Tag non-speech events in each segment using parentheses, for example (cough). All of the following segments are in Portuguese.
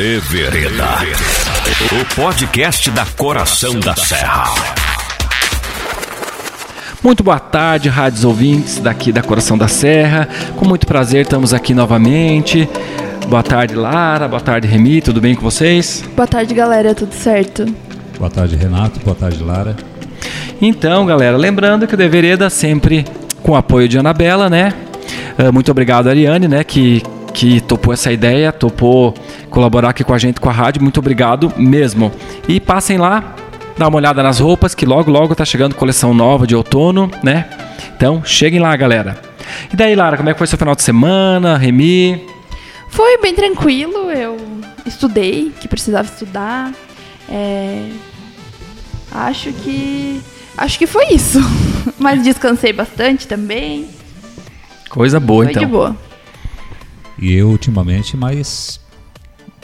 De Vereda. O podcast da Coração da Serra. Muito boa tarde, rádios ouvintes daqui da Coração da Serra. Com muito prazer estamos aqui novamente. Boa tarde, Lara. Boa tarde, Remi. Tudo bem com vocês? Boa tarde, galera. Tudo certo? Boa tarde, Renato. Boa tarde, Lara. Então, galera, lembrando que o Devereda sempre com o apoio de Anabela, né? Uh, muito obrigado, Ariane, né? Que, que topou essa ideia, topou colaborar aqui com a gente com a rádio. Muito obrigado mesmo. E passem lá, dá uma olhada nas roupas, que logo, logo tá chegando coleção nova de outono, né? Então, cheguem lá, galera. E daí, Lara, como é que foi seu final de semana? Remi? Foi bem tranquilo, eu estudei, que precisava estudar. É... Acho que. Acho que foi isso. (laughs) Mas descansei bastante também. Coisa boa, foi então. de boa. E eu, ultimamente, mais.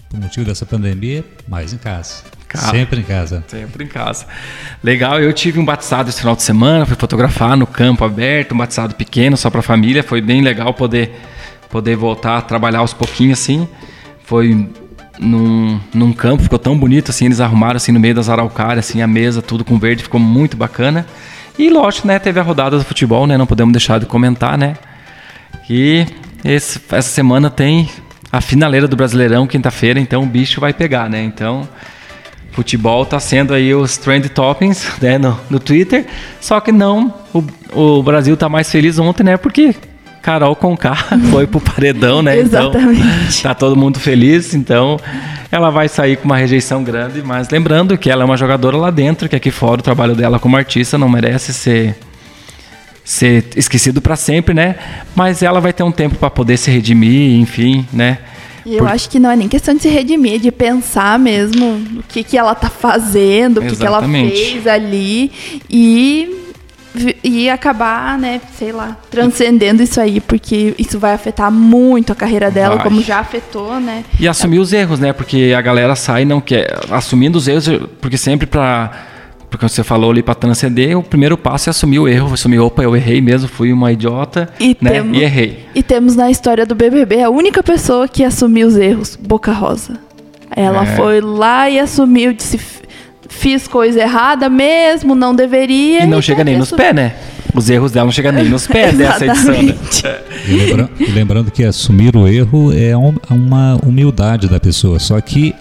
Por motivo dessa pandemia, mais em casa. Cara, Sempre em casa. Sempre em casa. Legal, eu tive um batizado esse final de semana, fui fotografar no campo aberto, um batizado pequeno, só para a família. Foi bem legal poder, poder voltar a trabalhar aos pouquinhos assim. Foi num, num campo, ficou tão bonito assim, eles arrumaram assim no meio das araucárias, assim, a mesa, tudo com verde, ficou muito bacana. E lógico, né, teve a rodada do futebol, né, não podemos deixar de comentar, né. E esse, essa semana tem a finaleira do Brasileirão, quinta-feira, então o bicho vai pegar, né, então futebol tá sendo aí os trend toppings (laughs) né, no, no Twitter, só que não, o, o Brasil tá mais feliz ontem, né, porque Carol Conká (laughs) foi pro paredão, né? Exatamente. Então, tá todo mundo feliz, então ela vai sair com uma rejeição grande, mas lembrando que ela é uma jogadora lá dentro, que aqui fora o trabalho dela como artista não merece ser ser esquecido para sempre, né? Mas ela vai ter um tempo para poder se redimir, enfim, né? E eu Por... acho que não é nem questão de se redimir, é de pensar mesmo o que, que ela tá fazendo, o que, que ela fez ali e e acabar, né, sei lá, transcendendo isso aí, porque isso vai afetar muito a carreira dela, vai. como já afetou, né? E assumir os erros, né? Porque a galera sai não quer assumindo os erros, porque sempre para porque você falou ali para transcender, o primeiro passo é assumir o erro, assumir, opa, eu errei mesmo, fui uma idiota, e né? Temos, e errei. E temos na história do BBB a única pessoa que assumiu os erros, Boca Rosa. Ela é. foi lá e assumiu, disse, fiz coisa errada mesmo, não deveria. E não chega nem nos pés, né? Os erros dela não chegam nem nos pés dessa edição. Né? E, lembra, e lembrando que assumir o erro é uma humildade da pessoa, só que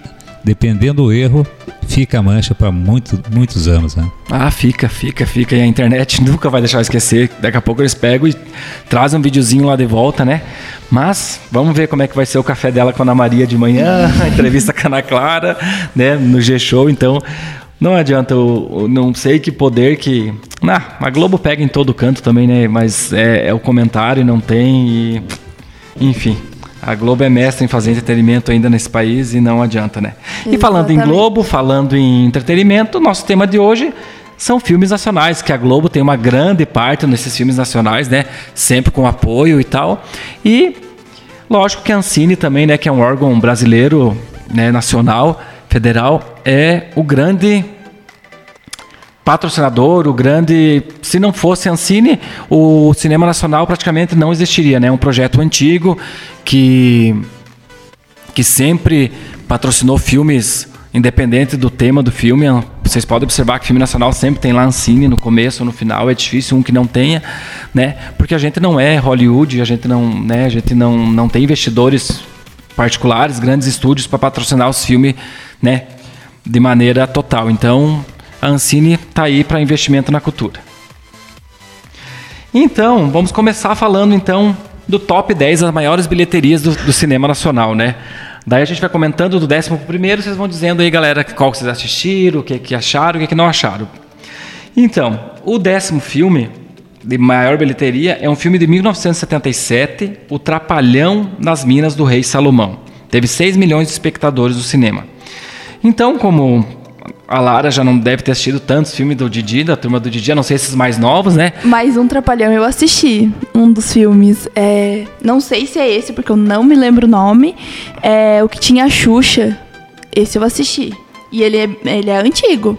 dependendo do erro, fica a mancha para muito, muitos anos, né? Ah, fica, fica, fica. E a internet (laughs) nunca vai deixar esquecer. Daqui a pouco eles pegam e trazem um videozinho lá de volta, né? Mas vamos ver como é que vai ser o café dela com a Ana Maria de manhã, (laughs) a entrevista com a Ana Clara, né? No G-Show. Então, não adianta, eu, eu, não sei que poder que. Nah, a Globo pega em todo canto também, né? Mas é, é o comentário, não tem. E, enfim, a Globo é mestre em fazer entretenimento ainda nesse país e não adianta, né? Exatamente. E falando em Globo, falando em entretenimento, nosso tema de hoje são filmes nacionais, que a Globo tem uma grande parte nesses filmes nacionais, né? Sempre com apoio e tal. E lógico que a Ancine também, né, que é um órgão brasileiro, né, nacional, federal, é o grande patrocinador, o grande. Se não fosse Ancine, o cinema nacional praticamente não existiria, né? Um projeto antigo que que sempre patrocinou filmes independente do tema do filme. Vocês podem observar que filme nacional sempre tem lá Ancine no começo ou no final. É difícil um que não tenha, né? Porque a gente não é Hollywood, a gente não, né? A gente não não tem investidores particulares, grandes estúdios para patrocinar os filmes, né, de maneira total. Então, a Ancine está aí para investimento na cultura. Então, vamos começar falando então do top 10 das maiores bilheterias do, do cinema nacional, né? Daí a gente vai comentando do décimo primeiro, vocês vão dizendo aí, galera, qual que vocês assistiram, o que, que acharam, o que, que não acharam. Então, o décimo filme de maior bilheteria é um filme de 1977, O Trapalhão nas Minas do Rei Salomão. Teve 6 milhões de espectadores no cinema. Então, como a Lara já não deve ter assistido tantos filmes do Didi, da turma do Didi, a não sei esses mais novos, né? Mais um Trapalhão eu assisti, um dos filmes. É, não sei se é esse, porque eu não me lembro o nome. É o que tinha a Xuxa. Esse eu assisti. E ele é, ele é antigo.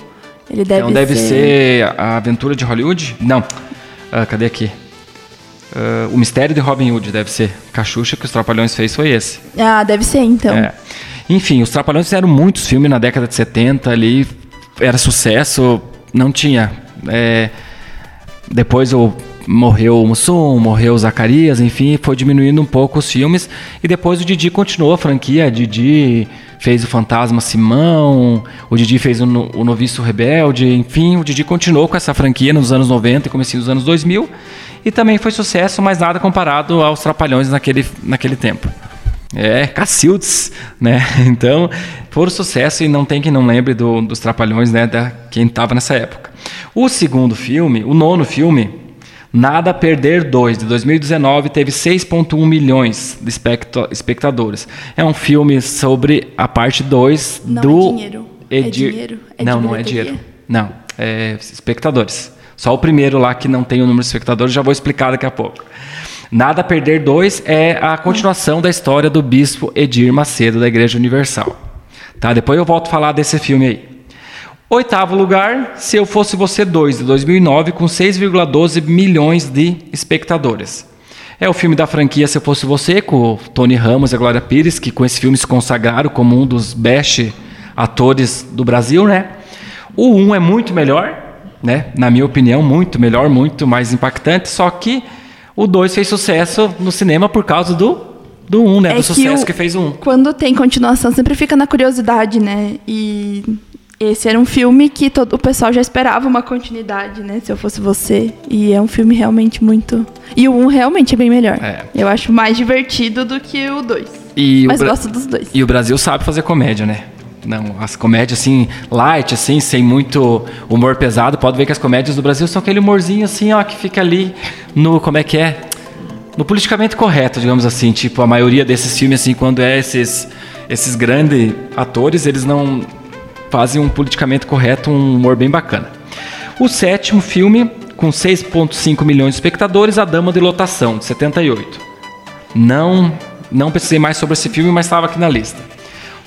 Ele deve então deve ser... ser a Aventura de Hollywood? Não. Uh, cadê aqui? Uh, o Mistério de Robin Hood deve ser. Cachucha que os Trapalhões fez foi esse. Ah, deve ser então. É. Enfim, os Trapalhões fizeram muitos filmes na década de 70 ali, era sucesso, não tinha. É, depois o morreu o Mussum, morreu o Zacarias, enfim, foi diminuindo um pouco os filmes. E depois o Didi continuou a franquia. Didi fez o Fantasma Simão, o Didi fez o, o Noviço Rebelde, enfim, o Didi continuou com essa franquia nos anos 90 e comecinho dos anos 2000. E também foi sucesso, mas nada comparado aos Trapalhões naquele, naquele tempo. É, Cacildes, né? (laughs) Então, foram sucesso e não tem quem não lembre do, dos Trapalhões, né? Da, quem estava nessa época. O segundo filme, o nono filme, Nada a Perder 2, de 2019, teve 6,1 milhões de espectadores. É um filme sobre a parte 2 não do. É dinheiro. É dinheiro. É não, não é dinheiro. Não, é espectadores. Só o primeiro lá que não tem o número de espectadores, já vou explicar daqui a pouco. Nada a Perder 2 é a continuação da história do bispo Edir Macedo, da Igreja Universal. Tá? Depois eu volto a falar desse filme aí. Oitavo lugar, Se Eu Fosse Você 2, de 2009, com 6,12 milhões de espectadores. É o filme da franquia Se Eu Fosse Você, com o Tony Ramos e a Glória Pires, que com esse filme se consagraram como um dos best atores do Brasil, né? O 1 é muito melhor, né? Na minha opinião, muito melhor, muito mais impactante, só que o 2 fez sucesso no cinema por causa do do 1, um, né? É do sucesso que, o, que fez o 1. Um. Quando tem continuação, sempre fica na curiosidade, né? E esse era um filme que todo o pessoal já esperava uma continuidade, né? Se eu fosse você. E é um filme realmente muito. E o 1 um realmente é bem melhor. É. Eu acho mais divertido do que o 2. Mas Bra... gosto dos dois. E o Brasil sabe fazer comédia, né? Não, as comédias assim, light, assim, sem muito humor pesado. Pode ver que as comédias do Brasil são aquele humorzinho assim, ó, que fica ali no. Como é que é? No politicamente correto, digamos assim. Tipo, a maioria desses filmes, assim, quando é esses, esses grandes atores, eles não fazem um politicamente correto, um humor bem bacana. O sétimo filme, com 6,5 milhões de espectadores, A Dama de Lotação, de 78. Não, não precisei mais sobre esse filme, mas estava aqui na lista.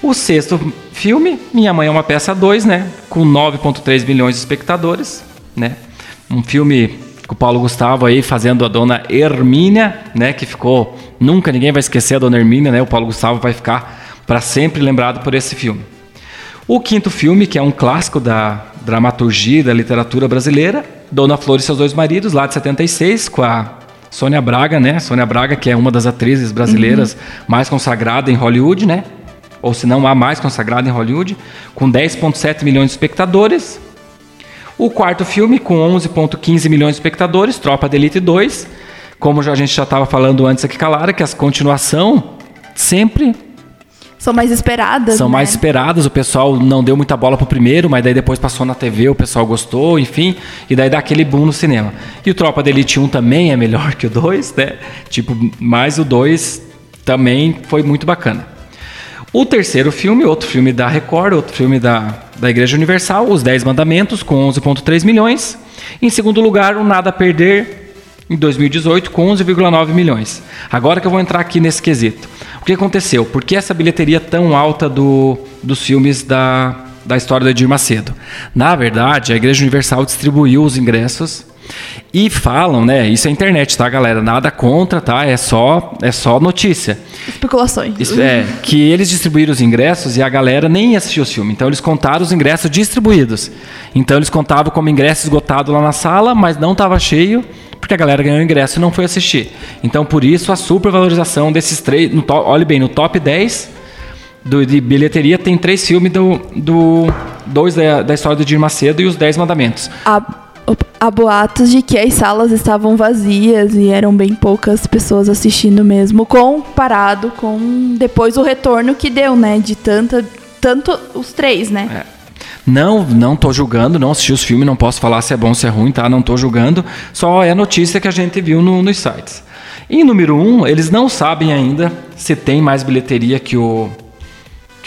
O sexto filme, Minha Mãe é uma Peça 2, né? Com 9,3 milhões de espectadores, né? Um filme com o Paulo Gustavo aí fazendo a dona Hermínia, né? Que ficou. Nunca ninguém vai esquecer a dona Hermínia, né? O Paulo Gustavo vai ficar para sempre lembrado por esse filme. O quinto filme, que é um clássico da dramaturgia e da literatura brasileira, Dona Flor e seus dois maridos, lá de 76, com a Sônia Braga, né? Sônia Braga, que é uma das atrizes brasileiras uhum. mais consagrada em Hollywood, né? Ou se não a mais consagrada em Hollywood, com 10,7 milhões de espectadores. O quarto filme, com 11,15 milhões de espectadores, Tropa de Elite 2. Como já, a gente já estava falando antes aqui, Calara, que as continuação sempre são mais esperadas. São né? mais esperadas. O pessoal não deu muita bola pro primeiro, mas daí depois passou na TV, o pessoal gostou, enfim. E daí dá aquele boom no cinema. E o Tropa da Elite 1 também é melhor (laughs) que o 2, né? Tipo, mas o 2 também foi muito bacana. O terceiro filme, outro filme da Record, outro filme da, da Igreja Universal, Os Dez Mandamentos, com 11,3 milhões. Em segundo lugar, o Nada a Perder, em 2018, com 11,9 milhões. Agora que eu vou entrar aqui nesse quesito. O que aconteceu? Por que essa bilheteria tão alta do, dos filmes da, da história do Edir Macedo? Na verdade, a Igreja Universal distribuiu os ingressos e falam, né? Isso é internet, tá, galera? Nada contra, tá? É só, é só notícia. Especulações. Isso, é, que eles distribuíram os ingressos e a galera nem assistiu o filme. Então eles contaram os ingressos distribuídos. Então eles contavam como ingresso esgotado lá na sala, mas não estava cheio porque a galera ganhou ingresso e não foi assistir. Então, por isso, a supervalorização desses três. No top, olhe bem, no top 10 do, de bilheteria tem três filmes do. do dois da, da história do Dir Macedo e os Dez Mandamentos. Há, há boatos de que as salas estavam vazias e eram bem poucas pessoas assistindo mesmo, comparado com depois o retorno que deu, né? De tanta. Tanto os três, né? É. Não, não tô julgando, não assisti os filmes, não posso falar se é bom se é ruim, tá? Não tô julgando. Só é a notícia que a gente viu no, nos sites. Em número um, eles não sabem ainda se tem mais bilheteria que o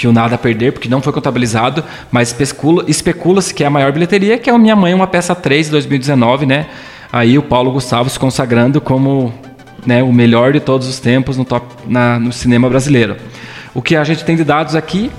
o Nada a Perder, porque não foi contabilizado, mas especula-se especula que é a maior bilheteria, que é o Minha Mãe, uma peça 3 de 2019, né? Aí o Paulo Gustavo se consagrando como né, o melhor de todos os tempos no, top, na, no cinema brasileiro. O que a gente tem de dados aqui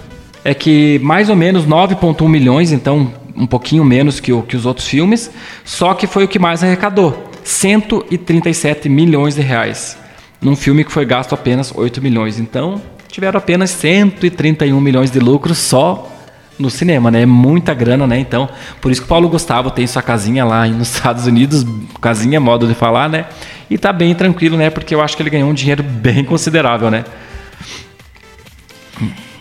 é que mais ou menos 9,1 milhões, então um pouquinho menos que, o, que os outros filmes, só que foi o que mais arrecadou, 137 milhões de reais, num filme que foi gasto apenas 8 milhões. Então, tiveram apenas 131 milhões de lucros só no cinema, né? É muita grana, né? Então, por isso que o Paulo Gustavo tem sua casinha lá nos (laughs) Estados Unidos, casinha modo de falar, né? E tá bem tranquilo, né? Porque eu acho que ele ganhou um dinheiro (laughs) bem considerável, né?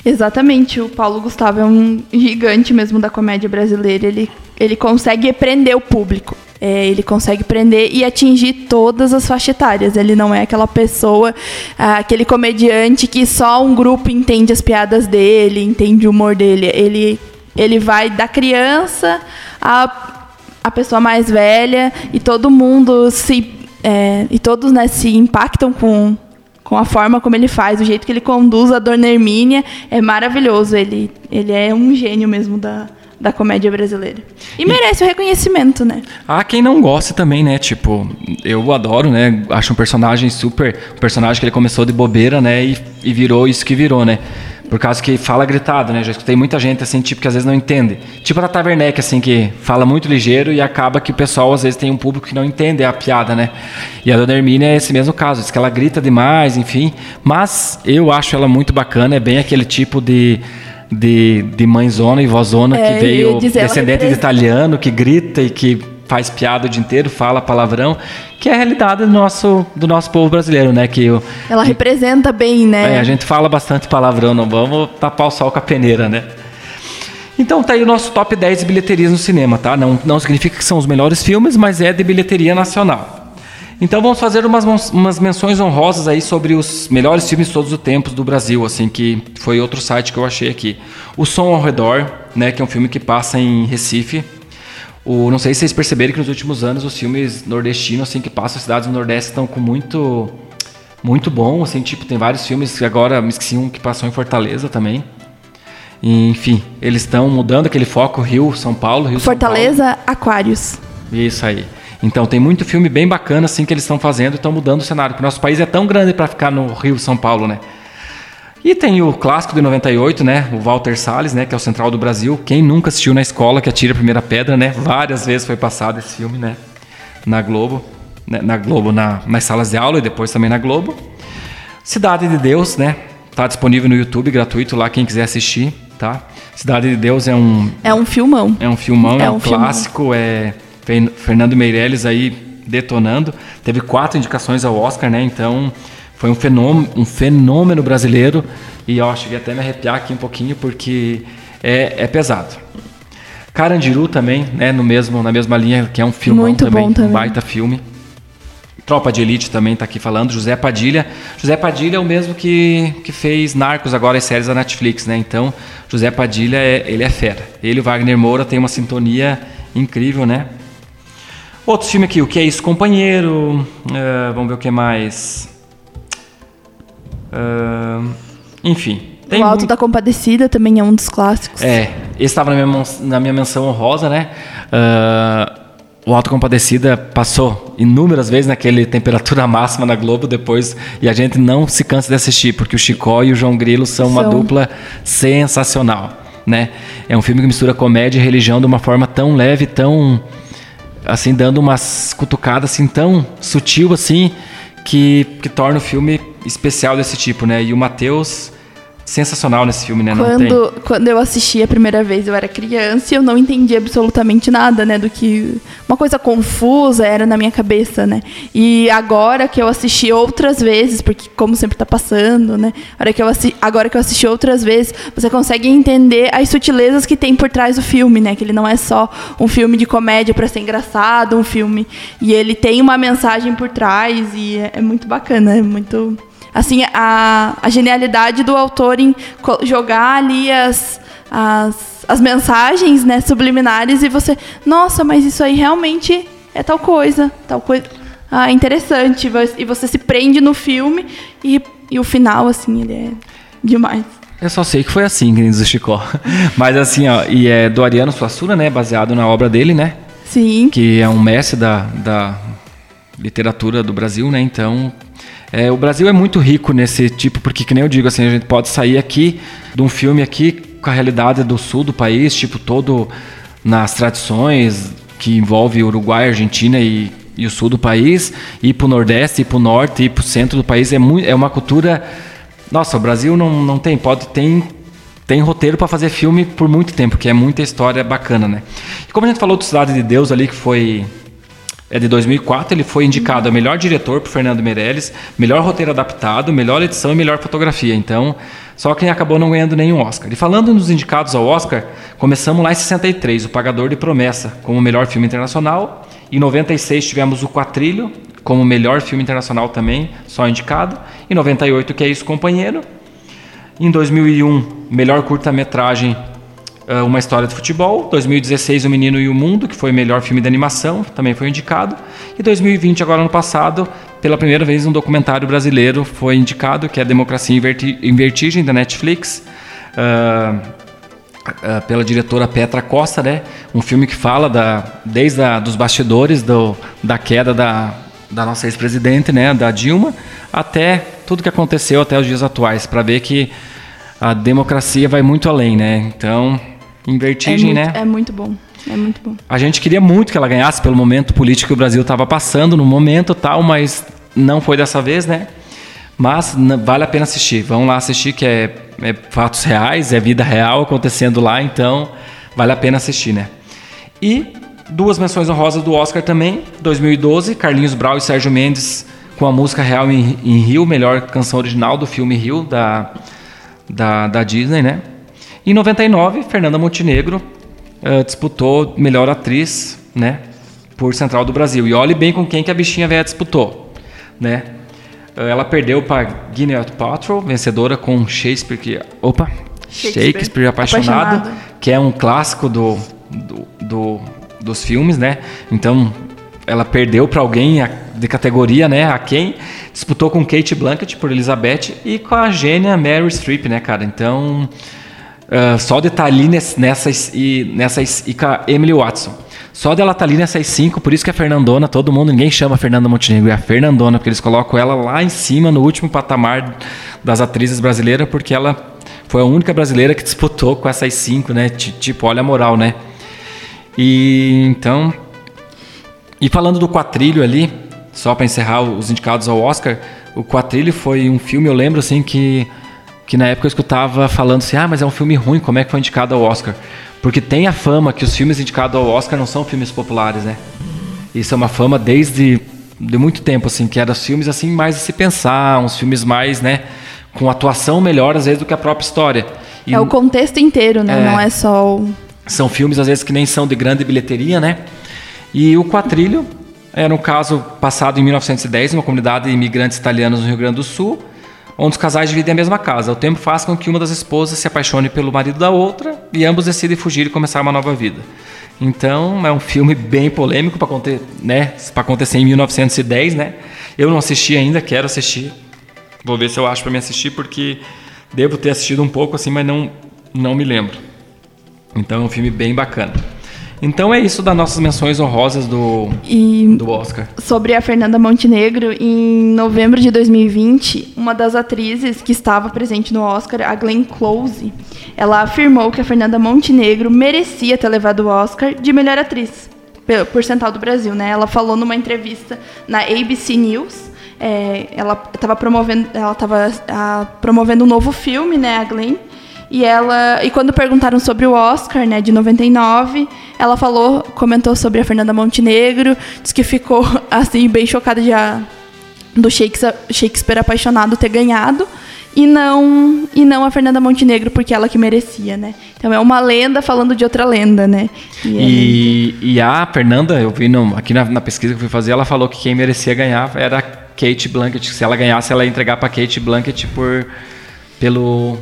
Exatamente, o Paulo Gustavo é um gigante mesmo da comédia brasileira. Ele, ele consegue prender o público. É, ele consegue prender e atingir todas as faixas etárias. Ele não é aquela pessoa, ah, aquele comediante que só um grupo entende as piadas dele, entende o humor dele. Ele, ele vai da criança a, a pessoa mais velha e todo mundo se. É, e todos né, se impactam com, com a forma como ele faz, o jeito que ele conduz a Dona Hermínia é maravilhoso. Ele, ele é um gênio mesmo da, da comédia brasileira. E, e merece o reconhecimento, né? Há quem não goste também, né? Tipo, eu adoro, né? Acho um personagem super. Um personagem que ele começou de bobeira, né? E, e virou isso que virou, né? Por causa que fala gritado, né? Já escutei muita gente assim, tipo, que às vezes não entende. Tipo a Tata Werneck, assim, que fala muito ligeiro e acaba que o pessoal às vezes tem um público que não entende a piada, né? E a Dona Hermínia é esse mesmo caso, diz que ela grita demais, enfim. Mas eu acho ela muito bacana, é bem aquele tipo de de, de mãezona e vozona é, que veio descendente de italiano, que grita e que faz piada o dia inteiro, fala palavrão, que é a realidade do nosso, do nosso povo brasileiro, né? Que eu, Ela representa bem, né? É, a gente fala bastante palavrão, não vamos tapar o sol com a peneira, né? Então tá aí o nosso top 10 de bilheterias no cinema, tá? Não, não significa que são os melhores filmes, mas é de bilheteria nacional. Então vamos fazer umas, umas menções honrosas aí sobre os melhores filmes de todos os tempos do Brasil, assim, que foi outro site que eu achei aqui. O Som ao Redor, né, que é um filme que passa em Recife. O, não sei se vocês perceberam que nos últimos anos os filmes nordestinos, assim, que passam as cidades do Nordeste estão com muito muito bom, assim, tipo, tem vários filmes, agora me esqueci um que passou em Fortaleza também. E, enfim, eles estão mudando aquele foco Rio, São Paulo, Rio, Fortaleza, São Paulo. Aquários. Isso aí. Então tem muito filme bem bacana assim que eles estão fazendo e estão mudando o cenário. Porque o nosso país é tão grande para ficar no Rio, São Paulo, né? E tem o clássico de 98, né? O Walter Salles, né? Que é o Central do Brasil. Quem nunca assistiu na escola que atira a primeira pedra, né? Várias vezes foi passado esse filme, né? Na Globo. Né? Na Globo, na, nas salas de aula e depois também na Globo. Cidade de Deus, né? Tá disponível no YouTube, gratuito lá, quem quiser assistir, tá? Cidade de Deus é um... É um filmão. É um filmão, é, é um, um clássico, filmão. é Fernando Meirelles aí detonando. Teve quatro indicações ao Oscar, né? Então foi um fenômeno, um fenômeno brasileiro. E ó, cheguei até a me arrepiar aqui um pouquinho porque é, é pesado. Carandiru também, né? No mesmo, na mesma linha, que é um filme Muito também, bom também. um baita filme. Tropa de Elite também está aqui falando. José Padilha. José Padilha é o mesmo que, que fez Narcos agora as séries da Netflix, né? Então, José Padilha, é, ele é fera. Ele e o Wagner Moura tem uma sintonia incrível, né? Outro filme aqui, O Que É Isso, Companheiro. Uh, vamos ver o que mais. Uh, enfim. o Alto muito... da Compadecida também é um dos clássicos. É, esse estava na minha, na minha menção honrosa, né? Uh, o Alto Compadecida passou inúmeras vezes naquele temperatura (laughs) máxima na Globo depois e a gente não se cansa de assistir porque o Chicó e o João Grilo são, são. uma dupla sensacional, né? É um filme que mistura comédia e religião de uma forma tão leve, tão assim, dando umas cutucadas assim tão sutil assim, que, que torna o filme especial desse tipo, né? E o Matheus sensacional nesse filme, né? Quando, quando eu assisti a primeira vez, eu era criança e eu não entendi absolutamente nada, né? Do que. Uma coisa confusa era na minha cabeça, né? E agora que eu assisti outras vezes, porque como sempre tá passando, né? Agora que eu assisti, agora que eu assisti outras vezes, você consegue entender as sutilezas que tem por trás do filme, né? Que ele não é só um filme de comédia para ser engraçado, um filme. E ele tem uma mensagem por trás e é, é muito bacana, é muito assim a, a genialidade do autor em jogar ali as, as, as mensagens né, subliminares e você, nossa, mas isso aí realmente é tal coisa, tal coisa. Ah, interessante. E você se prende no filme e, e o final, assim, ele é demais. Eu só sei que foi assim, queridos do Chicó. (laughs) Mas assim, ó, e é do Ariano Suassuna, né? Baseado na obra dele, né? Sim. Que é um mestre da, da literatura do Brasil, né? Então, é, o Brasil é muito rico nesse tipo, porque que nem eu digo, assim, a gente pode sair aqui de um filme aqui com a realidade do sul do país, tipo, todo nas tradições que envolve Uruguai, Argentina e, e o sul do país, ir o nordeste, ir o norte, ir o centro do país, é, muito, é uma cultura Nossa, o Brasil não, não tem, pode, tem, tem roteiro para fazer filme por muito tempo, que é muita história bacana, né? E como a gente falou do Cidade de Deus ali, que foi é de 2004, ele foi indicado a melhor diretor por Fernando Meirelles, melhor roteiro adaptado, melhor edição e melhor fotografia. Então, só quem acabou não ganhando nenhum Oscar. E falando nos indicados ao Oscar, começamos lá em 63, O Pagador de Promessa, como melhor filme internacional. Em 96 tivemos O Quatrilho, como melhor filme internacional também, só indicado. Em 98, Que é Isso, Companheiro. Em 2001, melhor curta-metragem Uma História de Futebol. 2016, O Menino e o Mundo, que foi o melhor filme de animação, também foi indicado. E 2020, agora ano passado, pela primeira vez um documentário brasileiro foi indicado, que é Democracia em Vertigem, da Netflix. Uh, Uh, pela diretora Petra Costa, né? Um filme que fala da, desde a, dos bastidores do, da queda da, da nossa ex-presidente, né? Da Dilma, até tudo que aconteceu até os dias atuais, para ver que a democracia vai muito além, né? Então, em vertigem, é muito, né? É muito bom. É muito bom. A gente queria muito que ela ganhasse pelo momento político que o Brasil estava passando no momento tal, mas não foi dessa vez, né? Mas vale a pena assistir. Vamos lá assistir, que é, é fatos reais, é vida real acontecendo lá, então vale a pena assistir, né? E duas menções honrosas do Oscar também. 2012, Carlinhos Brau e Sérgio Mendes com a música Real em, em Rio, melhor canção original do filme Rio, da, da, da Disney, né? Em 99, Fernanda Montenegro uh, disputou melhor atriz, né? Por Central do Brasil. E olhe bem com quem que a bichinha velha disputou, né? Uh, ela perdeu para Gwyneth Paltrow, vencedora com Shakespeare, que, opa, Shakespeare, Shakespeare apaixonado, apaixonado, que é um clássico do, do, do, dos filmes, né? Então, ela perdeu para alguém de categoria, né? A quem disputou com Kate Blanchett por Elizabeth e com a gênia Mary Streep, né, cara? Então, Uh, só de estar tá ali nessas e, nessas e com a Emily Watson. Só dela estar tá ali nessas cinco, por isso que a Fernandona, todo mundo, ninguém chama Fernanda Montenegro, é a Fernandona, porque eles colocam ela lá em cima, no último patamar das atrizes brasileiras, porque ela foi a única brasileira que disputou com essas cinco, né? Tipo, olha a moral, né? E então. E falando do quatrilho ali, só para encerrar os indicados ao Oscar, o quatrilho foi um filme, eu lembro assim que que na época eu escutava falando assim: ah, mas é um filme ruim, como é que foi indicado ao Oscar? Porque tem a fama que os filmes indicados ao Oscar não são filmes populares, né? Isso é uma fama desde de muito tempo, assim, que eram filmes assim mais de se pensar, uns filmes mais, né, com atuação melhor às vezes do que a própria história. E é o contexto inteiro, né? É, não é só o... São filmes às vezes que nem são de grande bilheteria, né? E o Quatrilho era um caso passado em 1910 em uma comunidade de imigrantes italianos no Rio Grande do Sul onde os casais dividem a mesma casa. O tempo faz com que uma das esposas se apaixone pelo marido da outra e ambos decidem fugir e começar uma nova vida. Então, é um filme bem polêmico para acontecer, né, acontecer em 1910, né? Eu não assisti ainda, quero assistir. Vou ver se eu acho para me assistir porque devo ter assistido um pouco assim, mas não não me lembro. Então, é um filme bem bacana. Então é isso das nossas menções honrosas do, e do Oscar. Sobre a Fernanda Montenegro, em novembro de 2020, uma das atrizes que estava presente no Oscar, a Glenn Close, ela afirmou que a Fernanda Montenegro merecia ter levado o Oscar de melhor atriz por Central do Brasil, né? Ela falou numa entrevista na ABC News. É, ela estava promovendo, ela estava ah, promovendo um novo filme, né, a Glenn e ela, e quando perguntaram sobre o Oscar, né, de 99, ela falou, comentou sobre a Fernanda Montenegro, disse que ficou (laughs) assim bem chocada de a, do Shakespeare, Shakespeare apaixonado ter ganhado e não e não a Fernanda Montenegro porque ela que merecia, né? Então é uma lenda falando de outra lenda, né? E, e, e a Fernanda, eu vi no, aqui na, na, pesquisa que eu fui fazer, ela falou que quem merecia ganhar era a Kate Blanchett. Se ela ganhasse, ela ia entregar para Kate Blanchett por pelo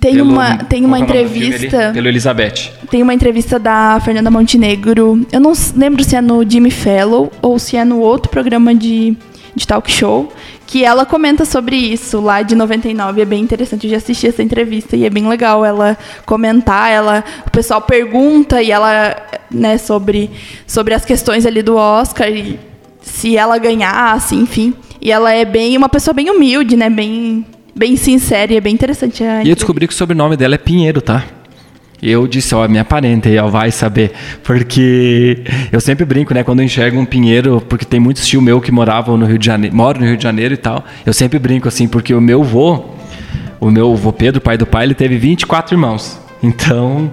tem pelo, uma, tem uma entrevista. pelo Elizabeth. Tem uma entrevista da Fernanda Montenegro. Eu não lembro se é no Jimmy Fellow ou se é no outro programa de, de talk show. Que ela comenta sobre isso lá de 99. É bem interessante. Eu já assisti essa entrevista e é bem legal ela comentar. Ela, o pessoal pergunta e ela, né, sobre, sobre as questões ali do Oscar e se ela ganhasse, enfim. E ela é bem uma pessoa bem humilde, né? Bem bem sincera e é bem interessante. A e eu descobri que o sobrenome dela é Pinheiro, tá? Eu disse, ó, minha parente, ela vai saber. Porque eu sempre brinco, né? Quando eu enxergo um pinheiro, porque tem muitos tios meus que moravam no Rio de Janeiro, moram no Rio de Janeiro e tal. Eu sempre brinco assim, porque o meu vô, o meu avô Pedro, pai do pai, ele teve 24 irmãos. Então,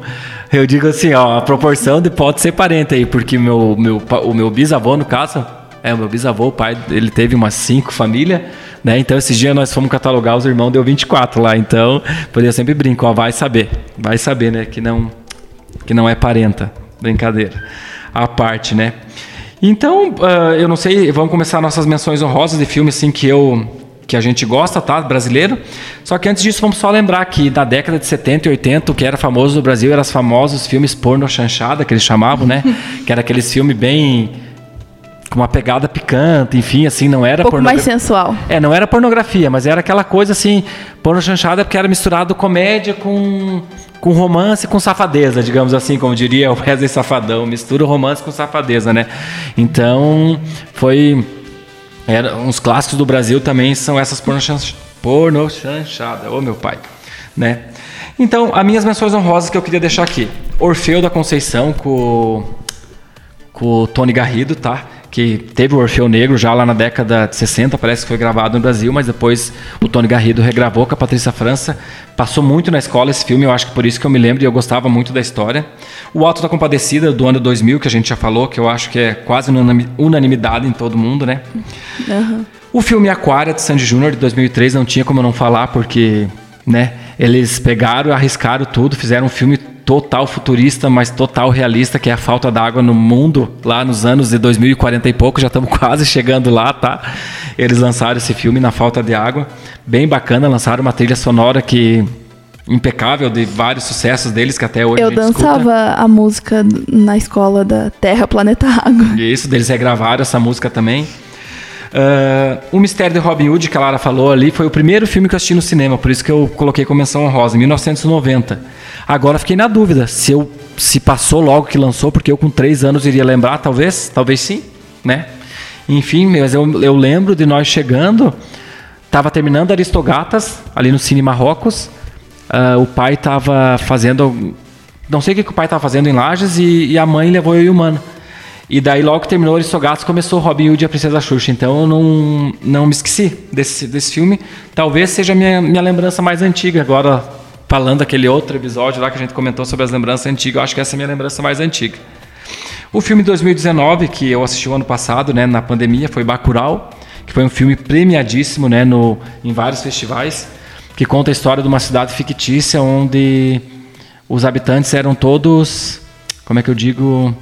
eu digo assim, ó, a proporção de pode ser parente aí, porque meu, meu, o meu bisavô, no caso, é, o meu bisavô, o pai, ele teve umas cinco famílias, né? Então, esses dias nós fomos catalogar, os irmãos deu 24 lá. Então, por eu sempre brinco, ó, vai saber, vai saber, né? Que não, que não é parenta. Brincadeira. A parte, né? Então, uh, eu não sei, vamos começar nossas menções honrosas de filmes assim que eu que a gente gosta, tá? Brasileiro. Só que antes disso, vamos só lembrar que na década de 70 e 80, o que era famoso no Brasil eram os famosos filmes porno chanchada, que eles chamavam, né? (laughs) que era aqueles filmes bem com uma pegada picante, enfim, assim, não era um pouco mais sensual. É, não era pornografia, mas era aquela coisa assim, porno chanchada porque era misturado comédia com com romance com safadeza, digamos assim, como diria o Wesley Safadão, mistura romance com safadeza, né? Então, foi era, uns clássicos do Brasil também são essas porno, porno chanchada, ô meu pai, né? Então, as minhas menções honrosas que eu queria deixar aqui. Orfeu da Conceição com, com o Tony Garrido, tá? Que teve o Orfeu Negro já lá na década de 60, parece que foi gravado no Brasil, mas depois o Tony Garrido regravou com a Patrícia França. Passou muito na escola esse filme, eu acho que por isso que eu me lembro e eu gostava muito da história. O Alto da Compadecida do ano 2000, que a gente já falou, que eu acho que é quase unanimidade em todo mundo, né? Uhum. O filme Aquária de Sandy Júnior de 2003 não tinha como eu não falar porque, né, eles pegaram, arriscaram tudo, fizeram um filme total futurista, mas total realista, que é a falta d'água no mundo, lá nos anos de 2040 e pouco, já estamos (laughs) quase chegando lá, tá? Eles lançaram esse filme na falta de água, bem bacana, lançaram uma trilha sonora que impecável de vários sucessos deles que até hoje eu dançava escuta. a música na escola da Terra Planeta Água. Isso, deles regravaram essa música também. Uh, o Mistério de Robin Hood, que a Lara falou ali, foi o primeiro filme que eu assisti no cinema, por isso que eu coloquei como menção honrosa, em 1990. Agora fiquei na dúvida se eu se passou logo que lançou, porque eu com três anos iria lembrar, talvez, talvez sim, né? Enfim, mas eu, eu lembro de nós chegando, estava terminando Aristogatas ali no Cine Marrocos, uh, o pai estava fazendo, não sei o que, que o pai estava fazendo em Lages e, e, a mãe levou eu e o mano. E daí logo que terminou Aristogatas começou Robin Hood e a Princesa Xuxa, então eu não, não me esqueci desse, desse filme. Talvez seja a minha, minha lembrança mais antiga agora falando daquele outro episódio lá que a gente comentou sobre as lembranças antigas, eu acho que essa é a minha lembrança mais antiga. O filme de 2019, que eu assisti o ano passado, né, na pandemia, foi Bacurau, que foi um filme premiadíssimo, né, no, em vários festivais, que conta a história de uma cidade fictícia onde os habitantes eram todos, como é que eu digo,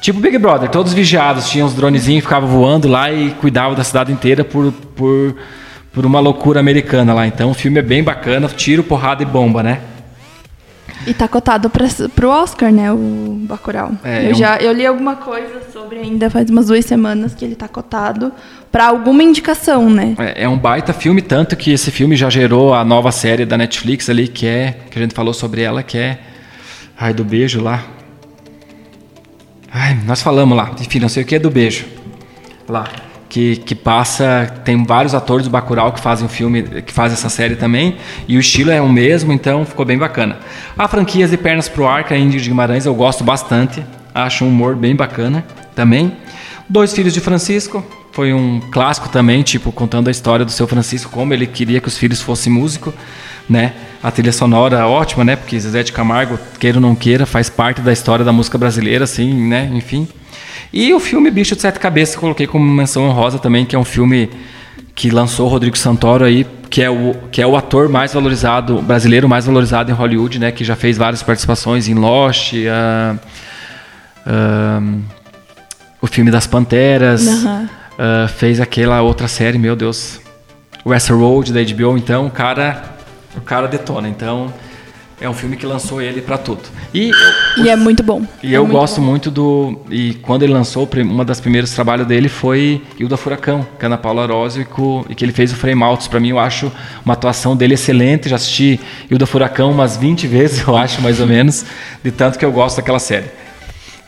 tipo Big Brother, todos vigiados, tinham os dronezinhos, ficavam voando lá e cuidavam da cidade inteira por, por por uma loucura americana lá. Então o filme é bem bacana, tiro, porrada e bomba, né? E tá cotado para pro Oscar, né, o Bacurau. É, eu, é já eu li alguma coisa sobre ainda faz umas duas semanas que ele tá cotado para alguma indicação, né? É, é, um baita filme, tanto que esse filme já gerou a nova série da Netflix ali, que é, que a gente falou sobre ela, que é Ai do Beijo lá. Ai, nós falamos lá, enfim, não sei o que é do beijo. Lá que, que passa. Tem vários atores do Bacurau que fazem o filme, que fazem essa série também. E o estilo é o mesmo, então ficou bem bacana. A franquia de Pernas pro Ar, que é a Índia de Guimarães, eu gosto bastante. Acho um humor bem bacana também. Dois Filhos de Francisco, foi um clássico também, tipo, contando a história do seu Francisco, como ele queria que os filhos fossem músico, né? A trilha sonora ótima, né? Porque Zezé de Camargo, queira ou não queira, faz parte da história da música brasileira, assim, né? Enfim. E o filme Bicho de Sete Cabeças, coloquei como menção honrosa também, que é um filme que lançou o Rodrigo Santoro aí, que é o, que é o ator mais valorizado, brasileiro mais valorizado em Hollywood, né? Que já fez várias participações em Lost, uh, uh, o filme das Panteras, uhum. uh, fez aquela outra série, meu Deus, Westworld da HBO. Então, o cara, o cara detona. Então, é um filme que lançou ele para tudo. E, eu, e é muito bom. E é eu gosto bom. muito do. E quando ele lançou, uma das primeiros trabalhos dele foi Hilda Furacão, que é Ana Paula Arósio, e, e que ele fez o Frame Altos. Para mim, eu acho uma atuação dele excelente. Já assisti Hilda Furacão umas 20 (laughs) vezes, eu acho, mais ou menos, de tanto que eu gosto daquela série.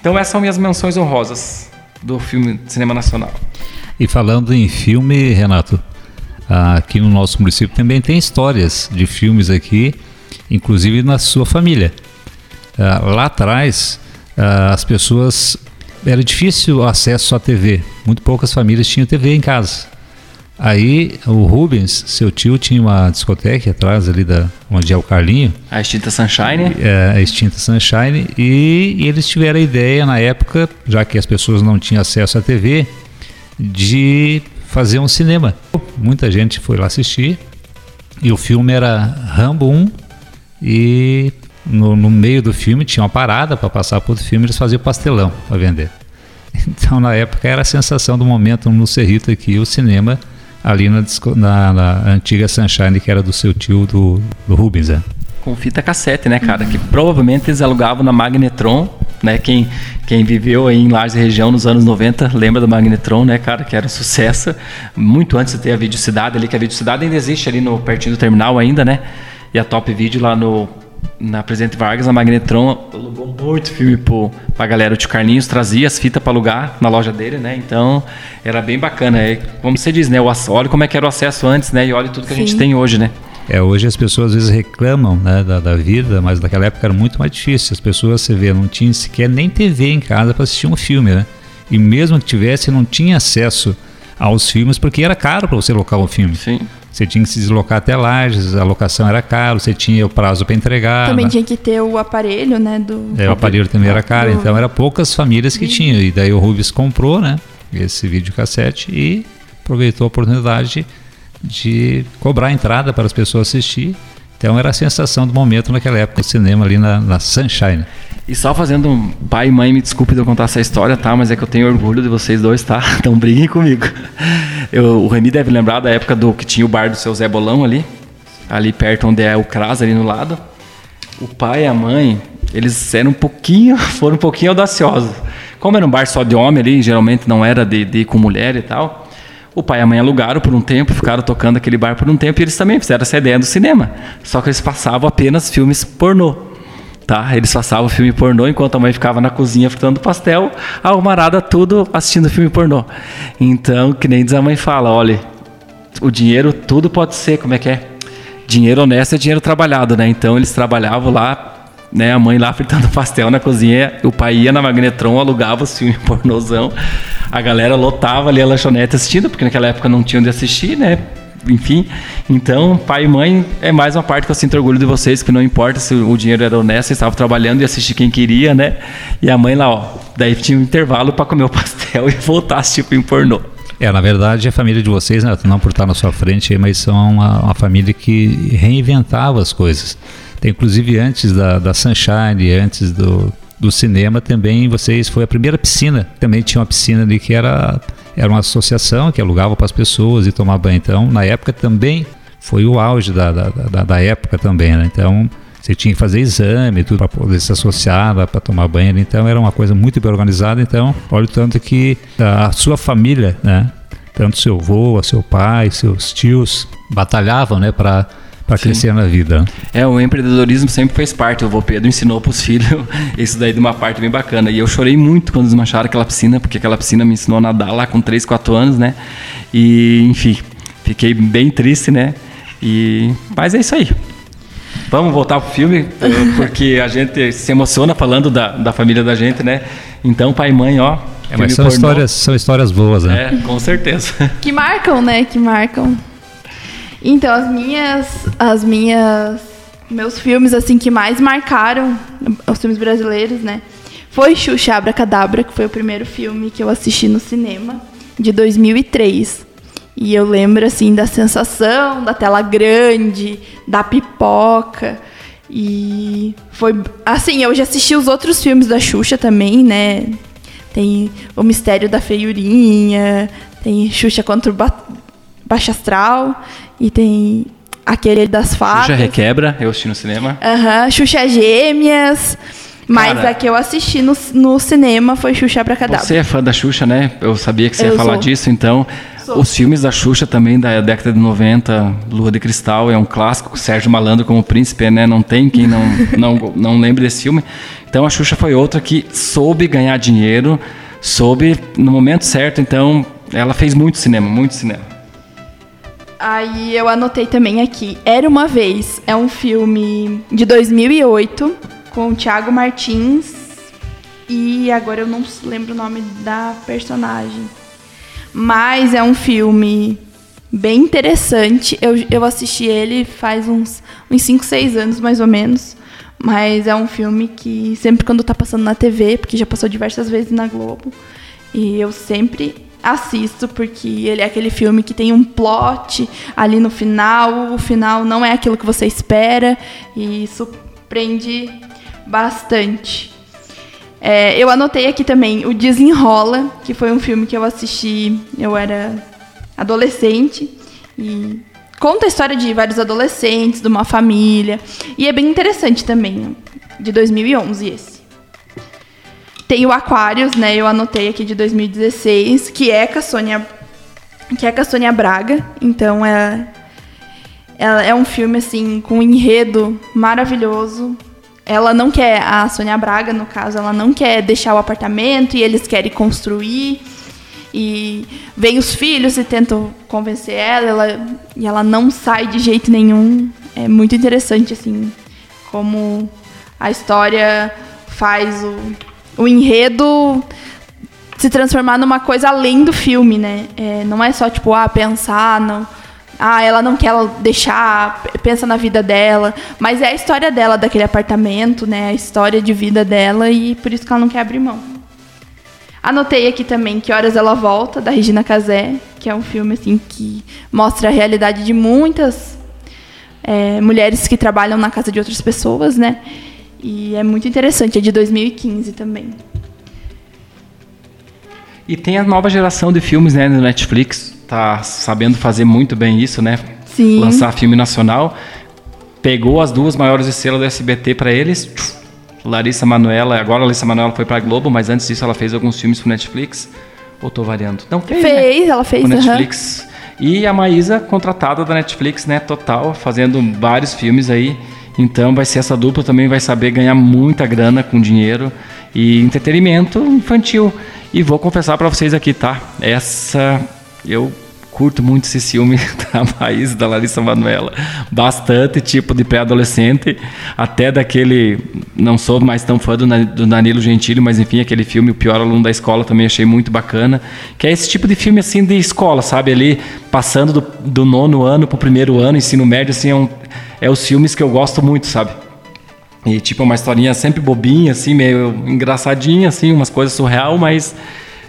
Então, essas são minhas menções honrosas do filme de cinema nacional. E falando em filme, Renato, aqui no nosso município também tem histórias de filmes aqui inclusive na sua família. Uh, lá atrás, uh, as pessoas. Era difícil o acesso à TV. Muito poucas famílias tinham TV em casa. Aí o Rubens, seu tio, tinha uma discoteca atrás ali da onde é o Carlinho. A extinta Sunshine. É, a extinta Sunshine. E, e eles tiveram a ideia na época, já que as pessoas não tinham acesso à TV, de fazer um cinema. Muita gente foi lá assistir. E o filme era Rambo 1 e no, no meio do filme tinha uma parada para passar por outro filme, eles faziam pastelão para vender. (laughs) Então, na época, era a sensação do momento no Cerrito aqui, o cinema ali na, na, na, antiga Sunshine, que era do seu tio, do, do Rubens, né? Com fita cassete, né, cara? Que provavelmente eles alugavam na Magnetron, né? Quem, quem viveu aí em Lages região nos anos 90 lembra do Magnetron, né, cara? Que era um sucesso. Muito antes de ter a Videocidade ali, que a Videocidade ainda existe ali no pertinho do terminal ainda, né? E a Top Video lá no na Presidente Vargas, a Magnetron alugou muito filme pro, pra galera. O tio Carlinhos trazia as fitas para alugar na loja dele, né? Então era bem bacana. É, como você diz, né? O, olha como é que era o acesso antes, né? E olha tudo que Sim. a gente tem hoje, né? É, hoje as pessoas às vezes reclamam né, da, da, vida, mas naquela época era muito mais difícil. As pessoas, você vê, não tinham sequer nem TV em casa para assistir um filme, né? E mesmo que tivesse, não tinha acesso aos filmes porque era caro para você alocar um filme. Sim. Você tinha que se deslocar até Lages, a locação era caro, você tinha o prazo para entregar. Também né? tinha que ter o aparelho, né? Do... É, o aparelho também era caro, do... então era poucas famílias que tinham. E daí o Rubens comprou, né? Esse videocassete e aproveitou a oportunidade de cobrar a entrada para as pessoas assistir. Então era a sensação do momento naquela época do cinema ali na, na Sunshine. E só fazendo um pai e mãe, me desculpe de eu contar essa história, tá? Mas é que eu tenho orgulho de vocês dois, tá? (laughs) Então briguem comigo. Eu, o Remy deve lembrar da época do que tinha o bar do seu Zé Bolão ali, ali perto onde é o Cras, ali no lado. O pai e a mãe, eles eram um pouquinho, (laughs) foram um pouquinho audaciosos. Como era um bar só de homem ali, geralmente não era de, de com mulher e tal. O pai e a mãe alugaram por um tempo, ficaram tocando aquele bar por um tempo e eles também fizeram essa ideia do cinema. Só que eles passavam apenas filmes pornô tá? Eles passavam filme pornô enquanto a mãe ficava na cozinha fritando pastel, a almarada tudo assistindo filme pornô. Então, que nem diz a mãe fala, olha, o dinheiro tudo pode ser, como é que é? Dinheiro honesto é dinheiro trabalhado, né? Então eles trabalhavam lá, né? A mãe lá fritando (laughs) pastel na cozinha, o pai ia na Magnetron, alugava os filmes (laughs) pornôzão, a galera lotava ali a lanchonete assistindo, porque naquela época não tinha onde assistir, né? enfim. Então, pai e mãe é mais uma parte que eu sinto orgulho de vocês, que não importa se o dinheiro era honesto, vocês estavam trabalhando e assistir quem queria, né? E a mãe lá, ó, daí tinha um intervalo para comer o (laughs) pastel e voltar a assistir pornô. É, na verdade, a família de vocês, né, não por estar na sua frente, mas são uma, uma família que reinventava as coisas. Tem, inclusive, antes da, da Sunshine, antes do, do cinema, também vocês foi a primeira piscina. Também tinha uma piscina ali que era era uma associação que alugava para as pessoas e tomar banho. Então, na época também foi o auge da, da, da, da época também, né? Então, você tinha que fazer exame, tudo para poder se associar, para tomar banho. Então, era uma coisa muito bem organizada. Então, olha o tanto que a sua família, né? Tanto seu avô, seu pai, seus tios batalhavam, né? Para para crescer na vida. É, o empreendedorismo sempre fez parte. O vô Pedro ensinou para os filhos (laughs) isso daí de uma parte bem bacana. E eu chorei muito quando desmancharam aquela piscina, porque aquela piscina me ensinou a nadar lá com 3, 4 anos, né? E, enfim, fiquei bem triste, né? E, mas é isso aí. Vamos voltar pro filme, porque a gente se emociona falando da, da família da gente, né? Então, pai e mãe, ó. É, mas são histórias, são histórias boas, né? É, com certeza. Que marcam, né? Que marcam. Então, as minhas. As minhas. Meus filmes, assim, que mais marcaram os filmes brasileiros, né? Foi Xuxa Abracadabra, que foi o primeiro filme que eu assisti no cinema, de 2003. E eu lembro, assim, da sensação da tela grande, da pipoca. E foi. Assim, eu já assisti os outros filmes da Xuxa também, né? Tem O Mistério da Feiurinha, tem Xuxa contra o ba Baixa Astral. E tem aquele das fadas. Xuxa Requebra, eu assisti no cinema. Aham, uhum, Xuxa Gêmeas. Mas Cara, a que eu assisti no, no cinema foi Xuxa pra Cadáver. Você é fã da Xuxa, né? Eu sabia que você eu ia falar sou. disso, então. Sou. Os filmes da Xuxa também, da década de 90, Lua de Cristal, é um clássico. Sérgio Malandro como príncipe, né? Não tem quem não, (laughs) não, não lembre desse filme. Então a Xuxa foi outra que soube ganhar dinheiro, soube no momento certo, então ela fez muito cinema, muito cinema. Aí eu anotei também aqui. Era uma vez. É um filme de 2008 com o Thiago Martins e agora eu não lembro o nome da personagem. Mas é um filme bem interessante. Eu, eu assisti ele faz uns 5, 6 anos, mais ou menos. Mas é um filme que sempre quando tá passando na TV, porque já passou diversas vezes na Globo, e eu sempre assisto porque ele é aquele filme que tem um plot ali no final, o final não é aquilo que você espera e surpreende bastante. É, eu anotei aqui também o Desenrola, que foi um filme que eu assisti, eu era adolescente e conta a história de vários adolescentes, de uma família e é bem interessante também, de 2011 esse. Tem o Aquários, né? Eu anotei aqui de 2016, que é com a Sônia, que é com a Sônia Braga. Então é, é, é um filme assim com um enredo maravilhoso. Ela não quer a Sônia Braga, no caso, ela não quer deixar o apartamento e eles querem construir. E vem os filhos e tentam convencer ela, ela e ela não sai de jeito nenhum. É muito interessante assim como a história faz o o enredo se transformar numa coisa além do filme, né? É, não é só tipo, ah, pensar, não. Ah, ela não quer deixar, pensa na vida dela. Mas é a história dela, daquele apartamento, né? A história de vida dela e por isso que ela não quer abrir mão. Anotei aqui também Que Horas Ela Volta, da Regina Casé, que é um filme assim que mostra a realidade de muitas é, mulheres que trabalham na casa de outras pessoas, né? E é muito interessante, é de 2015 também. E tem a nova geração de filmes, né, no Netflix, tá sabendo fazer muito bem isso, né? Sim. Lançar filme nacional. Pegou as duas maiores estrelas do SBT para eles. Larissa Manoela, agora a Larissa Manoela foi para Globo, mas antes disso ela fez alguns filmes pro Netflix. Ou tô variando? Não, fez, fez né? ela fez, pro Netflix. E a Maísa, contratada da Netflix, né, total, fazendo vários filmes aí. Então vai ser essa dupla também vai saber ganhar muita grana com dinheiro e entretenimento infantil. E vou confessar para vocês aqui, tá? Essa eu curto muito esse filme (laughs) da Maísa da Larissa Manuela. Bastante tipo de pré-adolescente, até daquele. Não sou mais tão fã do, do Danilo Gentili, mas enfim, aquele filme O Pior Aluno da Escola também achei muito bacana. Que é esse tipo de filme assim de escola, sabe? Ali passando do, do nono ano pro primeiro ano, ensino médio, assim, é um é os filmes que eu gosto muito, sabe? E tipo, uma historinha sempre bobinha, assim, meio engraçadinha, assim, umas coisas surreal, mas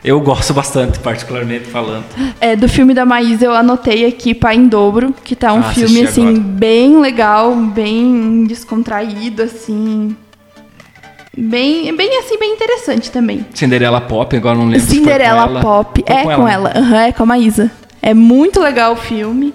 eu gosto bastante, particularmente falando. É, do filme da Maísa eu anotei aqui Pai em Dobro, que tá um ah, filme, assim, agora. bem legal, bem descontraído, assim. Bem, bem assim, bem interessante também. Cinderela Pop, agora não lembro Cinderela Pop, é com ela. ela, uhum, é com a Maísa. É muito legal o filme.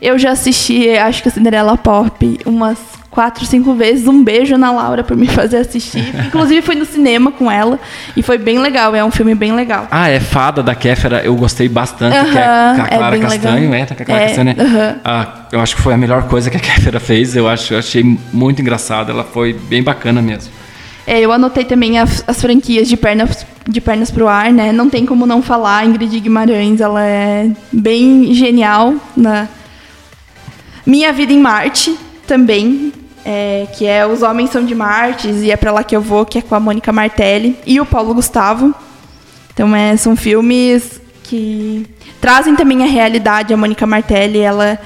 Eu já assisti, acho que a Cinderela Pop, umas quatro, cinco vezes. Um beijo na Laura por me fazer assistir. (laughs) Inclusive fui no cinema com ela e foi bem legal. É um filme bem legal. Ah, é Fada da Kéfera. Eu gostei bastante. Uh -huh, que é com a é Clara é Castanho, legal. é? Com a Clara é, Castanho. Uh -huh. ah, eu acho que foi a melhor coisa que a Kéfera fez. Eu acho, eu achei muito engraçada. Ela foi bem bacana mesmo. É, eu anotei também as, as, franquias de pernas de pernas pro ar, né? Não tem como não falar. Ingrid Guimarães, ela é bem genial na minha Vida em Marte também, é, que é Os Homens São de Marte e É Pra Lá Que Eu Vou, que é com a Mônica Martelli e o Paulo Gustavo. Então, é, são filmes que trazem também a realidade. A Mônica Martelli, ela,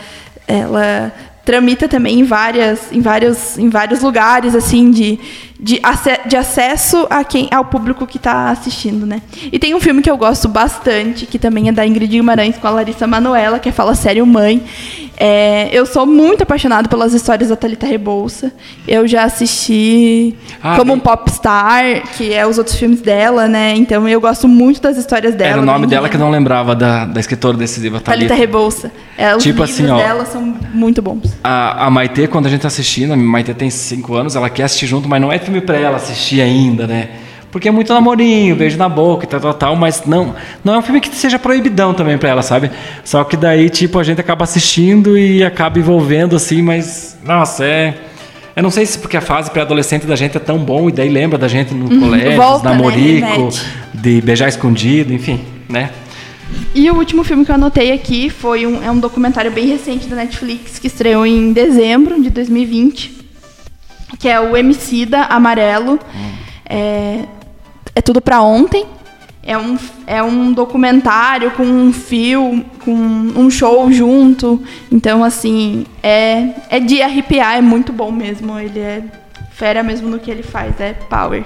ela tramita também em, várias, em, vários, em vários lugares, assim, de, de, de acesso a quem, ao público que está assistindo, né? E tem um filme que eu gosto bastante, que também é da Ingrid Guimarães com a Larissa Manoela, que é Fala Sério Mãe. É, eu sou muito apaixonado pelas histórias da Thalita Rebouça. Eu já assisti ah, como bem... um popstar, que é os outros filmes dela, né? Então eu gosto muito das histórias dela. Era o nome dela que eu não lembrava, da, da escritora decisiva Thalita. Thalita Rebouça. É, os tipo assim, ó, dela são muito bons. A, a Maitê, quando a gente tá assistindo, a Maitê tem 5 anos, ela quer assistir junto, mas não é filme para ela assistir ainda, né? Porque é muito namorinho, beijo na boca e tal, tal, tal, mas não, não é um filme que seja proibidão também para ela, sabe? Só que daí, tipo, a gente acaba assistindo e acaba envolvendo, assim, mas, nossa, é... Eu não sei se porque a fase pré-adolescente da gente é tão bom e daí lembra da gente no uhum, colégio, volta, namorico, né? de beijar escondido, enfim, né? E o último filme que eu anotei aqui foi um, é um documentário bem recente da Netflix que estreou em dezembro de 2020, que é o Emicida Amarelo. Hum. É, é tudo para ontem. é um, é um documentário com um fio, com um show junto. Então, assim, é, é de arrepiar, é muito bom mesmo. Ele é fera mesmo no que ele faz, é power.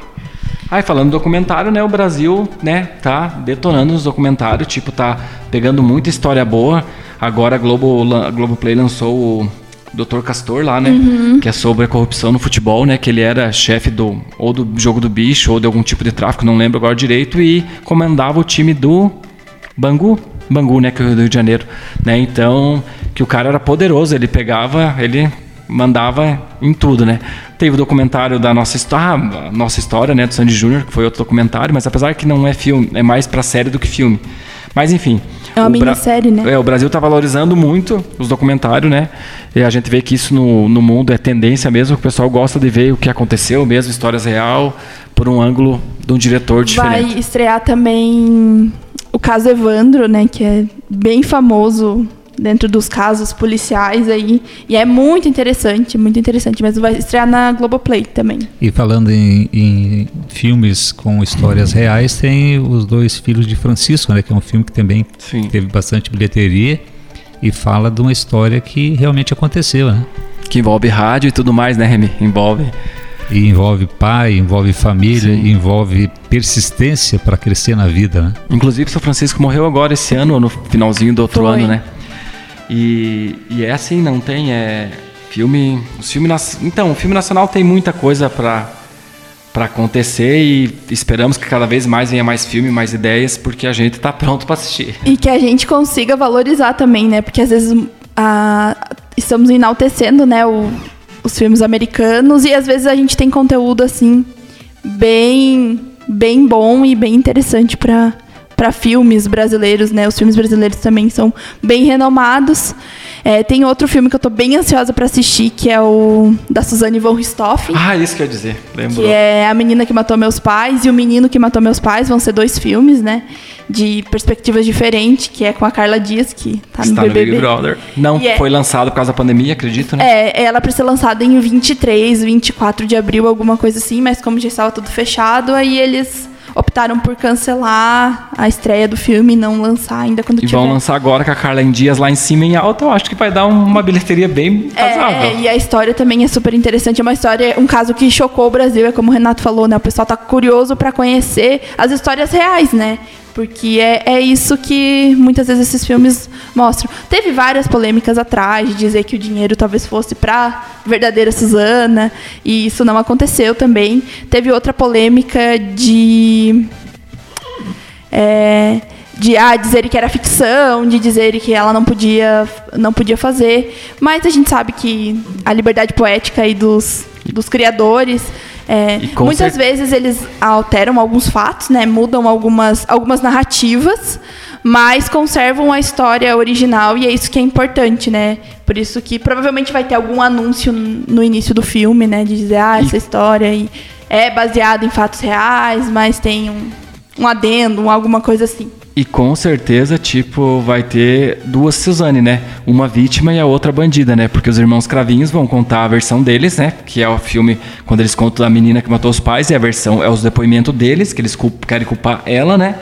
Aí falando do documentário, né, o Brasil, né, tá detonando os documentários, tipo, tá pegando muita história boa. Agora a Globo, a Globoplay lançou o Dr. Castor lá, né? Uhum. Que é sobre a corrupção no futebol, né? Que ele era chefe do ou do jogo do bicho ou de algum tipo de tráfico, não lembro agora direito, e comandava o time do Bangu, Bangu, né? Que é o Rio de Janeiro, né? Então, que o cara era poderoso, ele pegava, ele mandava em tudo, né? Teve o documentário da nossa história, ah, nossa história, né, do Sandy Júnior, que foi outro documentário, mas apesar que não é filme, é mais para série do que filme. Mas enfim. É uma minissérie, né? É, o Brasil está valorizando muito os documentários, né? E a gente vê que isso no, no mundo é tendência mesmo, que o pessoal gosta de ver o que aconteceu mesmo, histórias real, por um ângulo de um diretor diferente. Vai estrear também o caso Evandro, né? Que é bem famoso dentro dos casos policiais aí. E é muito interessante, muito interessante. Mas vai estrear na Globoplay também. E falando em, em, filmes com histórias reais, tem Os Dois Filhos de Francisco, né? Que é um filme que também Sim. teve bastante bilheteria e fala de uma história que realmente aconteceu, né? Que envolve rádio e tudo mais, né, Remy? Envolve. E envolve pai, envolve família, envolve persistência para crescer na vida, né? Inclusive, São Francisco morreu agora esse ano, no finalzinho do outro Foi. ano, né? E, e é assim, não tem é, filme, filme então, o filme nacional tem muita coisa para para acontecer e esperamos que cada vez mais venha mais filme, mais ideias, porque a gente está pronto para assistir. E que a gente consiga valorizar também, né? Porque às vezes a, estamos enaltecendo, né, o, os filmes americanos e às vezes a gente tem conteúdo assim bem bem bom e bem interessante para para filmes brasileiros, né? Os filmes brasileiros também são bem renomados. É, tem outro filme que eu tô bem ansiosa para assistir, que é o da Suzane von Richthofen. Ah, isso que eu ia dizer, lembro. Que é A Menina que Matou Meus Pais e O Menino que Matou Meus Pais. Vão ser dois filmes, né? De perspectivas diferentes, que é com a Carla Dias, que tá no Está BBB. No Big Brother. Não é, foi lançado por causa da pandemia, acredito, né? É, ela para ser lançada em 23, 24 de abril, alguma coisa assim, mas como já estava tudo fechado, aí eles optaram por cancelar a estreia do filme e não lançar ainda quando e tiver. E vão lançar agora com a Carla em Dias lá em cima em alta, eu acho que vai dar uma bilheteria bem razoável. É, e a história também é super interessante, é uma história, um caso que chocou o Brasil, é como o Renato falou, né? O pessoal tá curioso para conhecer as histórias reais, né? Porque é, é isso que muitas vezes esses filmes mostram. Teve várias polêmicas atrás de dizer que o dinheiro talvez fosse para verdadeira Suzana, e isso não aconteceu também. Teve outra polêmica de. É, de ah, dizer que era ficção, de dizer que ela não podia, não podia fazer. Mas a gente sabe que a liberdade poética aí dos, dos criadores é, muitas cer... vezes eles alteram alguns fatos, né? Mudam algumas, algumas narrativas, mas conservam a história original e é isso que é importante, né? Por isso que provavelmente vai ter algum anúncio no início do filme, né? De dizer, ah, essa história aí é baseada em fatos reais, mas tem um, um adendo, alguma coisa assim. E com certeza, tipo, vai ter duas Suzane, né? Uma vítima e a outra bandida, né? Porque os irmãos Cravinhos vão contar a versão deles, né? Que é o filme quando eles contam da menina que matou os pais, e a versão é os depoimentos deles, que eles culp querem culpar ela, né?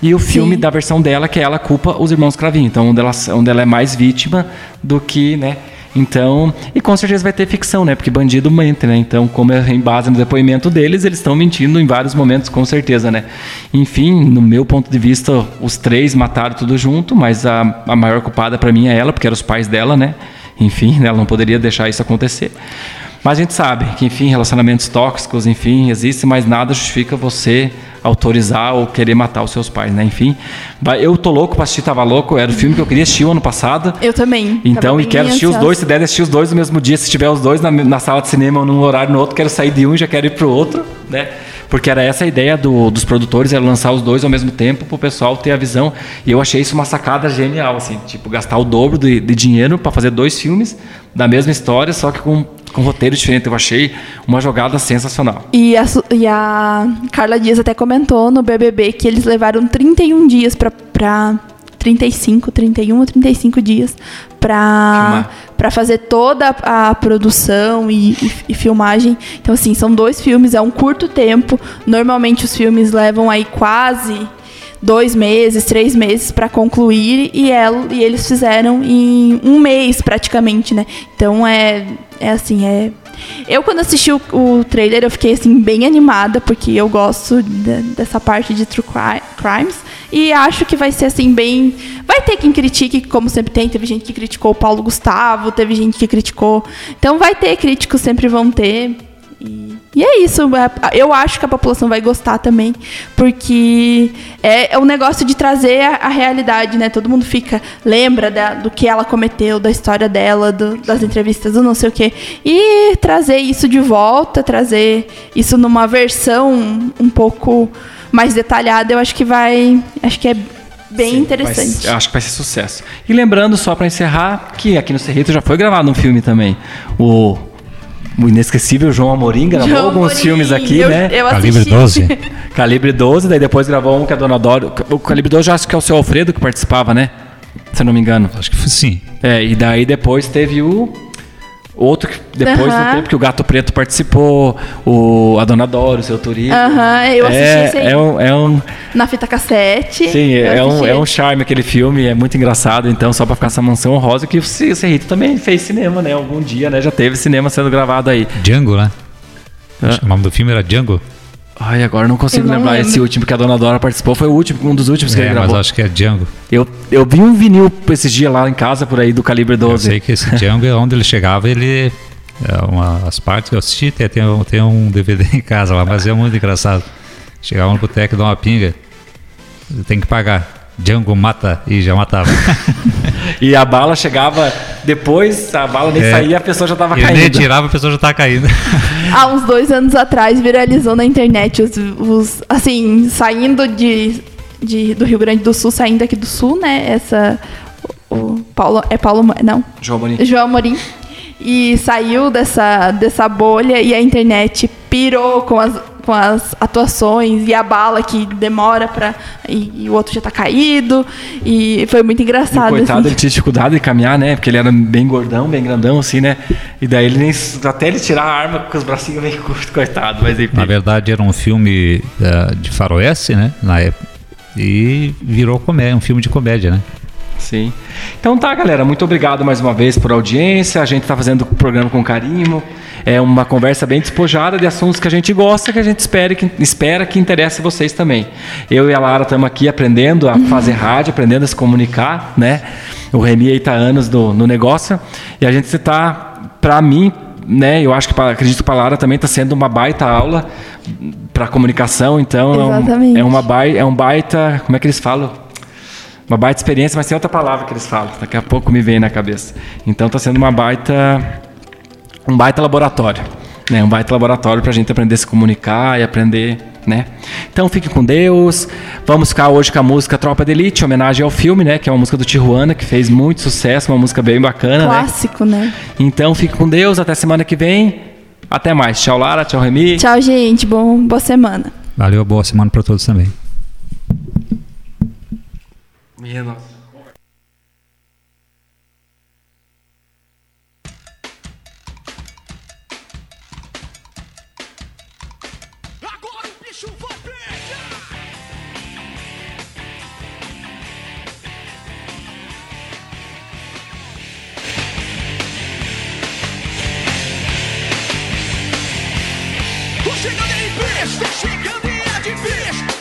E o filme Sim. da versão dela, que ela culpa os irmãos Cravinhos. Então, onde ela, onde ela é mais vítima do que, né? Então, e com certeza vai ter ficção, né? Porque bandido mente, né? Então, como é em base no depoimento deles, eles estão mentindo em vários momentos, com certeza, né? Enfim, no meu ponto de vista, os três mataram tudo junto, mas a, a maior culpada para mim é ela, porque eram os pais dela, né? Enfim, ela não poderia deixar isso acontecer. Mas a gente sabe que, enfim, relacionamentos tóxicos, enfim, existem, mas nada justifica você autorizar ou querer matar os seus pais, né? Enfim, eu tô louco pra assistir Tava Louco, era o filme que eu queria assistir o ano passado. Eu também. Então, e quero assistir os dois, se der assistir os dois no mesmo dia, se tiver os dois na, na sala de cinema num horário no outro, quero sair de um e já quero ir pro outro, né? Porque era essa a ideia do, dos produtores, era lançar os dois ao mesmo tempo para o pessoal ter a visão. E eu achei isso uma sacada genial, assim, tipo, gastar o dobro de, de dinheiro para fazer dois filmes da mesma história, só que com com roteiro diferente. Eu achei uma jogada sensacional. E a, e a Carla Dias até comentou no BBB que eles levaram 31 dias para 35, 31 ou 35 dias para para fazer toda a, produção e, e, e, filmagem. Então assim, são dois filmes, é um curto tempo. Normalmente os filmes levam aí quase dois meses, três meses para concluir e, ela, e eles fizeram em um mês praticamente, né? Então é, é assim, é eu, quando assisti o, o, trailer, eu fiquei, assim, bem animada, porque eu gosto de, dessa parte de True Crimes. E acho que vai ser, assim, bem... Vai ter quem critique, como sempre tem. Teve gente que criticou o Paulo Gustavo, teve gente que criticou... Então, vai ter críticos, sempre vão ter. E, é isso. É, eu acho que a população vai gostar também, porque é, é um negócio de trazer a, a, realidade, né? Todo mundo fica, lembra da, do que ela cometeu, da história dela, do, das entrevistas, do não sei o quê. E trazer isso de volta, trazer isso numa versão um pouco mais detalhada, eu acho que vai. Acho que é bem Sim, interessante. acho que vai ser sucesso. E lembrando, só para encerrar, que aqui no Cerrito já foi gravado um filme também. O o inesquecível João Amorim gravou João alguns Amorim. filmes aqui, eu, né? Eu Calibre 12. (laughs) Calibre 12, daí depois gravou um que a Dona Dora. O Calibre 12 já acho que é o seu Alfredo que participava, né? Se eu não me engano. Acho que foi sim. É, e daí depois teve o Outro que depois uhum. do tempo que o Gato Preto participou, o, a Dona Dora, o seu Turista. Aham, uhum, eu assisti é, esse aí. É um, é um, Na fita cassete. Sim, é um, é um charme aquele filme, é muito engraçado. Então, só pra ficar essa mansão honrosa, que o Cerrito também fez cinema, né? Algum dia, né? Já teve cinema sendo gravado aí. Django, né? Ah. O nome do filme era Django. Ai, agora não consigo não lembrar. Lembro. Esse último que a Dona Dora participou foi o último, um dos últimos que é, ele gravou. Mas acho que é Django. Eu, eu vi um vinil esses dias lá em casa, por aí, do calibre 12. Eu sei que esse Django é onde ele chegava, ele é uma, as partes que eu assisti, tem, tem, tem um DVD em casa lá, mas é muito engraçado. Chegava no boteco e dá uma pinga, tem que pagar. Django mata e já matava. (laughs) e a bala chegava depois, a bala nem é, saía, a pessoa já estava caindo. nem tirava, a pessoa já estava caindo. (laughs) Há uns dois anos atrás viralizou na internet os, os assim, saindo de, de, do Rio Grande do Sul, saindo aqui do Sul, né? Essa. O Paulo. É Paulo. Não. João Morim. João Morim e saiu dessa, dessa bolha e a internet pirou com as, com as atuações e a bala que demora para e, e, o outro já tá caído e foi muito engraçado. E coitado, assim. ele tinha dificuldade de caminhar, né? Porque ele era bem gordão, bem grandão assim, né? E daí ele nem até ele tirar a arma com os bracinhos bem curtos, coitado, mas enfim. Na verdade era um filme uh, de faroeste, né? Na época. E virou comédia, um filme de comédia, né? Sim. Então tá, galera. Muito obrigado mais uma vez por audiência. A gente está fazendo o programa com carinho. É uma conversa bem despojada de assuntos que a gente gosta, que a gente espera que, espera que interesse vocês também. Eu e a Lara estamos aqui aprendendo a fazer (laughs) rádio, aprendendo a se comunicar, né? O Remy aí tá anos do, no negócio. E a gente está, para mim, né? Eu acho que acredito que a Lara também está sendo uma baita aula para comunicação. Então Exatamente. é, um, é uma baita, é um baita, como é que eles falam? Uma baita experiência, mas tem outra palavra que eles falam, daqui a pouco me vem na cabeça. Então está sendo uma baita um baita laboratório, né? Um baita laboratório para a gente aprender a se comunicar e aprender, né? Então fique com Deus. Vamos ficar hoje com a música Tropa de Elite, homenagem ao filme, né? Que é uma música do Tijuana que fez muito sucesso, uma música bem bacana, Clássico, né? né? Então fique com Deus, até semana que vem. Até mais. Tchau, Lara. Tchau, Remy. Tchau, gente. Bom, boa semana. Valeu, boa semana para todos também. Agora o bicho vai pegar! Chegando aí, bicho! Chegando e é!